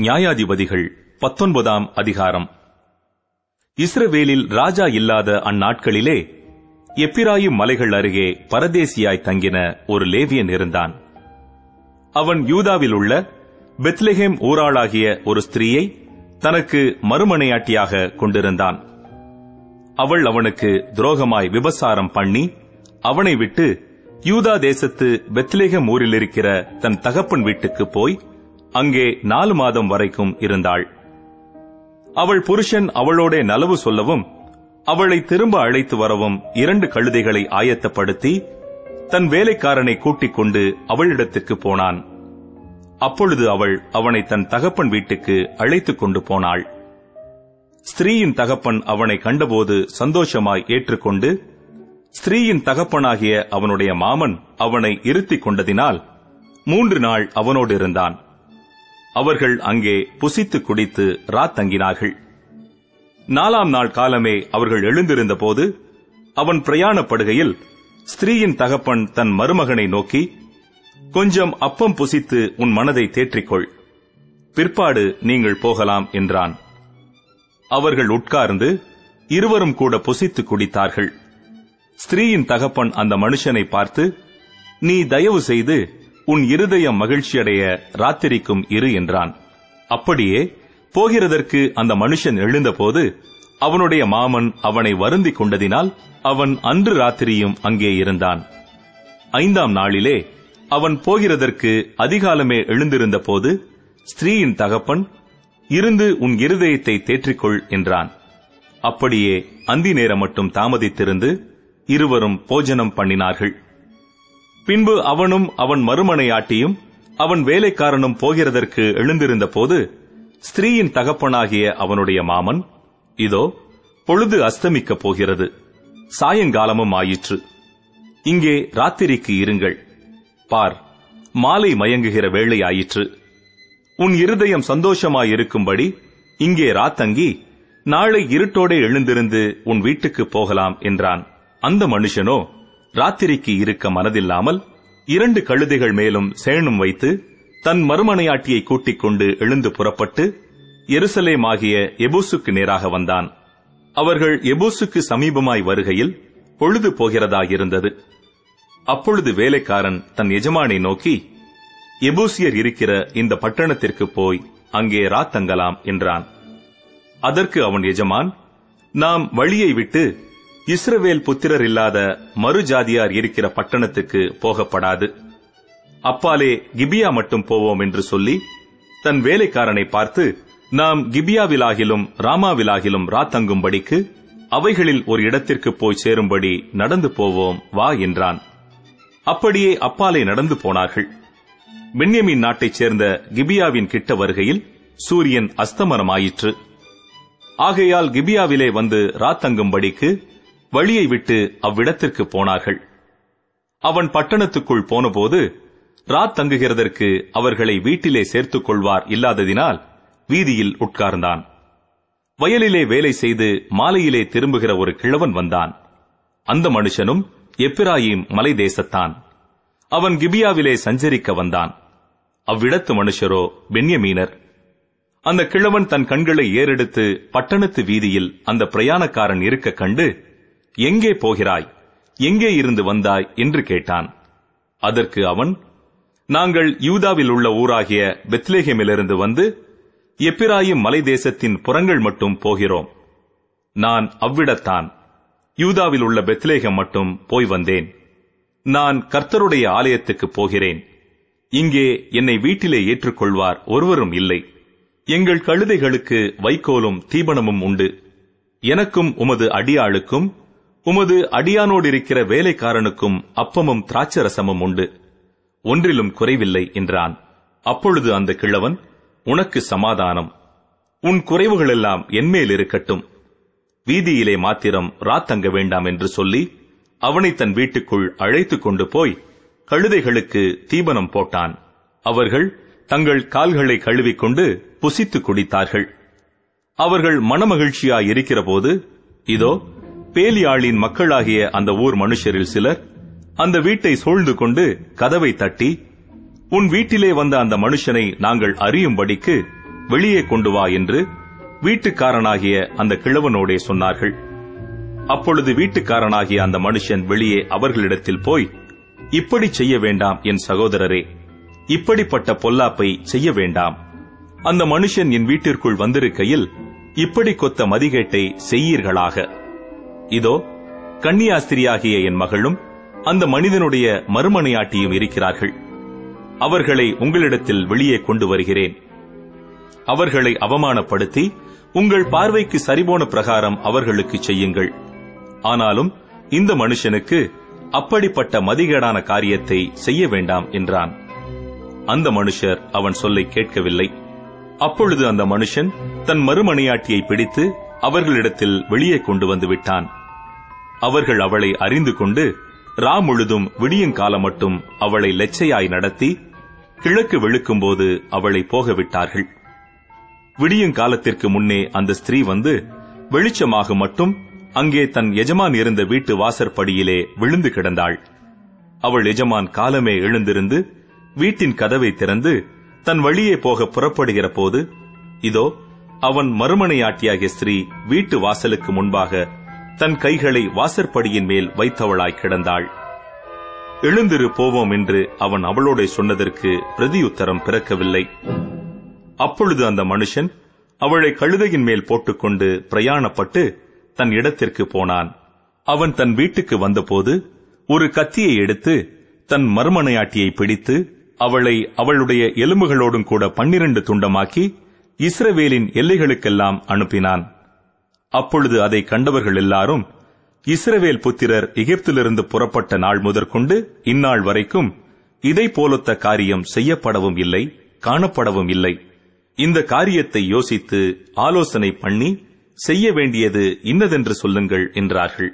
நியாயாதிபதிகள் பத்தொன்பதாம் அதிகாரம். இஸ்ரவேலில் ராஜா இல்லாத அந்நாட்களிலே எப்பிராயும் மலைகள் அருகே பரதேசியாய் தங்கின ஒரு லேவியன் இருந்தான். அவன் யூதாவில் உள்ள பெத்லெஹேம் ஊராளாகிய ஒரு ஸ்திரீயை தனக்கு மறுமனையாட்டியாக கொண்டிருந்தான். அவள் அவனுக்கு துரோகமாய் விபசாரம் பண்ணி அவனை விட்டு யூதா தேசத்து பெத்லேகம் ஊரில் இருக்கிற தன் தகப்பன் வீட்டுக்கு போய் அங்கே நாலு மாதம் வரைக்கும் இருந்தாள். அவள் புருஷன் அவளோட நலவு சொல்லவும் அவளை திரும்ப அழைத்து வரவும் இரண்டு கழுதைகளை ஆயத்தப்படுத்தி தன் வேலைக்காரனை கூட்டிக் கொண்டு அவளிடத்திற்கு போனான். அப்பொழுது அவள் அவனை தன் தகப்பன் வீட்டுக்கு அழைத்துக் கொண்டு போனாள். ஸ்திரீயின் தகப்பன் அவனை கண்டபோது சந்தோஷமாய் ஏற்றுக்கொண்டு ஸ்திரீயின் தகப்பனாகிய அவனுடைய மாமன் அவனை இருத்திக் கொண்டதினால் மூன்று நாள் அவனோடு இருந்தான். அவர்கள் அங்கே புசித்து குடித்து ராத்தங்கினார்கள் நாலாம் நாள் காலமே அவர்கள் எழுந்திருந்த போது அவன் பிரயாணப்படுகையில் ஸ்திரீயின் தகப்பன் தன் மருமகனை நோக்கி கொஞ்சம் அப்பம் புசித்து உன் மனதை தேற்றிக்கொள். பிற்பாடு நீங்கள் போகலாம் என்றான். அவர்கள் உட்கார்ந்து இருவரும் கூட புசித்து குடித்தார்கள். ஸ்திரீயின் தகப்பன் அந்த மனுஷனை பார்த்து நீ தயவு செய்து உன் இருதயம் மகிழ்ச்சியடைய ராத்திரிக்கும் இரு என்றான். அப்படியே போகிறதற்கு அந்த மனுஷன் எழுந்தபோது அவனுடைய மாமன் அவனை வருந்திக் கொண்டதினால் அவன் அன்று ராத்திரியும் அங்கே இருந்தான். ஐந்தாம் நாளிலே அவன் போகிறதற்கு அதிகாலமே எழுந்திருந்த போது ஸ்திரீயின் தகப்பன் இருந்து உன் இருதயத்தை தேற்றிக்கொள் என்றான். அப்படியே அந்தி நேரம் மட்டும் தாமதித்திருந்து இருவரும் போஜனம் பண்ணினார்கள். பின்பு அவனும் அவன் மறுமனையாட்டியும் அவன் வேலைக்காரனும் போகிறதற்கு எழுந்திருந்த போது ஸ்திரீயின் தகப்பனாகிய அவனுடைய மாமன் இதோ பொழுது அஸ்தமிக்கப் போகிறது. சாயங்காலமும் ஆயிற்று. இங்கே ராத்திரிக்கு இருங்கள். பார் மாலை மயங்குகிற வேளை ஆயிற்று. உன் இருதயம் சந்தோஷமாயிருக்கும்படி இங்கே ராத்தங்கி நாளை இருட்டோடே எழுந்திருந்து உன் வீட்டுக்கு போகலாம் என்றான். அந்த மனுஷனோ ராத்திரிக்கு இருக்க மனதில்லாமல் இரண்டு கழுதைகள் மேலும் சேணும் வைத்து தன் மறுமனையாட்டியை கூட்டிக் கொண்டு எழுந்து புறப்பட்டு எருசலேமாகிய எபூசுக்கு நேராக வந்தான். அவர்கள் எபூசுக்கு சமீபமாய் வருகையில் பொழுது போகிறதாயிருந்தது. அப்பொழுது வேலைக்காரன் தன் எஜமானை நோக்கி எபூசியர் இருக்கிற இந்த பட்டணத்திற்கு போய் அங்கே ராத்தங்கலாம் என்றான். அதற்கு அவன் எஜமான் நாம் வழியை விட்டு இஸ்ரவேல் புத்திரர் இல்லாத மறுஜாதியார் இருக்கிற பட்டணத்துக்கு போகப்படாது. அப்பாலே கிபியா மட்டும் போவோம் என்று சொல்லி தன் வேலைக்காரனை பார்த்து நாம் கிபியாவிலாகிலும் ராமாவிலாகிலும் ராத்தங்கும்படிக்கு அவைகளில் ஒரு இடத்திற்கு போய் சேரும்படி நடந்து போவோம் வா என்றான். அப்படியே அப்பாலே நடந்து போனார்கள். பென்யமின் நாட்டைச் சேர்ந்த கிபியாவின் கிட்ட வருகையில் சூரியன் அஸ்தமனமாயிற்று. ஆகையால் கிபியாவிலே வந்து ராத்தங்கும்படிக்கு வழியை விட்டு அவ்விடத்திற்கு போனார்கள். அவன் பட்டணத்துக்குள் போனபோது ராத் தங்குகிறதற்கு அவர்களை வீட்டிலே சேர்த்துக் கொள்வார் இல்லாததினால் வீதியில் உட்கார்ந்தான். வயலிலே வேலை செய்து மாலையிலே திரும்புகிற ஒரு கிழவன் வந்தான். அந்த மனுஷனும் எப்பிராயிம் மலை தேசத்தான். அவன் கிபியாவிலே சஞ்சரிக்க வந்தான். அவ்விடத்து மனுஷரோ பென்யமீனர். அந்த கிழவன் தன் கண்களை ஏறெடுத்து பட்டணத்து வீதியில் அந்த பிரயாணக்காரன் இருக்க கண்டு எங்கே போகிறாய்? எங்கே இருந்து வந்தாய்? என்று கேட்டான். அதற்கு அவன் நாங்கள் யூதாவில் உள்ள ஊராகிய பெத்லேஹேமிலிருந்து வந்து எப்பிராயும் மலை தேசத்தின் புறங்கள் மட்டும் போகிறோம். நான் அவ்விடத்தான் யூதாவில் உள்ள பெத்லேகம் மட்டும் போய் வந்தேன். நான் கர்த்தருடைய ஆலயத்துக்கு போகிறேன். இங்கே என்னை வீட்டிலே ஏற்றுக்கொள்வார் ஒருவரும் இல்லை. எங்கள் கழுதைகளுக்கு வைக்கோலும் தீபனமும் உண்டு. எனக்கும் உமது அடியாளுக்கும் உமது அடியானோடு இருக்கிற வேலைக்காரனுக்கும் அப்பமும் திராட்சரசமும் உண்டு. ஒன்றிலும் குறைவில்லை என்றான். அப்பொழுது அந்த கிழவன் உனக்கு சமாதானம். உன் குறைவுகளெல்லாம் என்மேல் இருக்கட்டும். வீதியிலே மாத்திரம் ராத்தங்க வேண்டாம் என்று சொல்லி அவனை தன் வீட்டுக்குள் அழைத்துக் கொண்டு போய் கழுதைகளுக்கு தீபனம் போட்டான். அவர்கள் தங்கள் கால்களை கழுவிக்கொண்டு புசித்து குடித்தார்கள். அவர்கள் மனமகிழ்ச்சியாய் இருக்கிறபோது இதோ பேலியாளின் மக்களாகிய அந்த ஊர் மனுஷரில் சிலர் அந்த வீட்டை சூழ்ந்து கொண்டு கதவை தட்டி உன் வீட்டிலே வந்த அந்த மனுஷனை நாங்கள் அறியும்படிக்கு வெளியே கொண்டு வா என்று வீட்டுக்காரனாகிய அந்த கிழவனோடே சொன்னார்கள். அப்பொழுது வீட்டுக்காரனாகிய அந்த மனுஷன் வெளியே அவர்களிடத்தில் போய் இப்படி செய்ய வேண்டாம் என் சகோதரரே இப்படிப்பட்ட பொல்லாப்பை செய்ய வேண்டாம். அந்த மனுஷன் என் வீட்டிற்குள் வந்திருக்கையில் இப்படி கொத்த மதிகேட்டை செய்யீர்களாக. இதோ கன்னியாஸ்திரியாகிய என் மகளும் அந்த மனிதனுடைய மறுமனையாட்டியும் இருக்கிறார்கள். அவர்களை உங்களிடத்தில் வெளியே கொண்டு வருகிறேன். அவர்களை அவமானப்படுத்தி உங்கள் பார்வைக்கு சரிபோன பிரகாரம் அவர்களுக்கு செய்யுங்கள். ஆனாலும் இந்த மனுஷனுக்கு அப்படிப்பட்ட மதிகேடான காரியத்தை செய்ய வேண்டாம் என்றான். அந்த மனுஷர் அவன் சொல்லை கேட்கவில்லை. அப்பொழுது அந்த மனுஷன் தன் மறுமணியாட்டியை பிடித்து அவர்களிடத்தில் வெளியே கொண்டு வந்து விட்டான். அவர்கள் அவளை அறிந்து கொண்டு ரா முழுதும் விடியங்காலம் மட்டும் அவளை லெச்சையாய் நடத்தி கிழக்கு வெளுக்கும்போது அவளை போக விட்டார்கள். விடியங்காலத்திற்கு முன்னே அந்த ஸ்திரீ வந்து வெளிச்சமாக மட்டும் அங்கே தன் எஜமான் இருந்த வீட்டு வாசற்படியிலே விழுந்து கிடந்தாள். அவள் எஜமான் காலமே எழுந்திருந்து வீட்டின் கதவை திறந்து தன் வழியே போக புறப்படுகிற போது இதோ அவன் மறுமனையாட்டியாகிய ஸ்திரீ வீட்டு வாசலுக்கு முன்பாக தன் கைகளை வாசற்படியின் மேல் வைத்தவளாய் கிடந்தாள். எழுந்திரு போவோம் என்று அவன் அவளோட சொன்னதற்கு பிரதியுத்தரம் பிறக்கவில்லை. அப்பொழுது அந்த மனுஷன் அவளை கழுதையின் மேல் போட்டுக்கொண்டு பிரயாணப்பட்டு தன் இடத்திற்கு போனான். அவன் தன் வீட்டுக்கு வந்தபோது ஒரு கத்தியை எடுத்து தன் மர்மனையாட்டியை பிடித்து அவளை அவளுடைய எலும்புகளோடும் கூட பன்னிரண்டு துண்டமாக்கி இஸ்ரவேலின் எல்லைகளுக்கெல்லாம் அனுப்பினான். அப்பொழுது அதை கண்டவர்கள் எல்லாரும் இஸ்ரவேல் புத்திரர் எகிப்திலிருந்து புறப்பட்ட நாள் முதற்கொண்டு இந்நாள் வரைக்கும் இதை போலொத்த காரியம் செய்யப்படவும் இல்லை காணப்படவும் இல்லை. இந்த காரியத்தை யோசித்து ஆலோசனை பண்ணி செய்ய வேண்டியது இன்னதென்று சொல்லுங்கள் என்றார்கள்.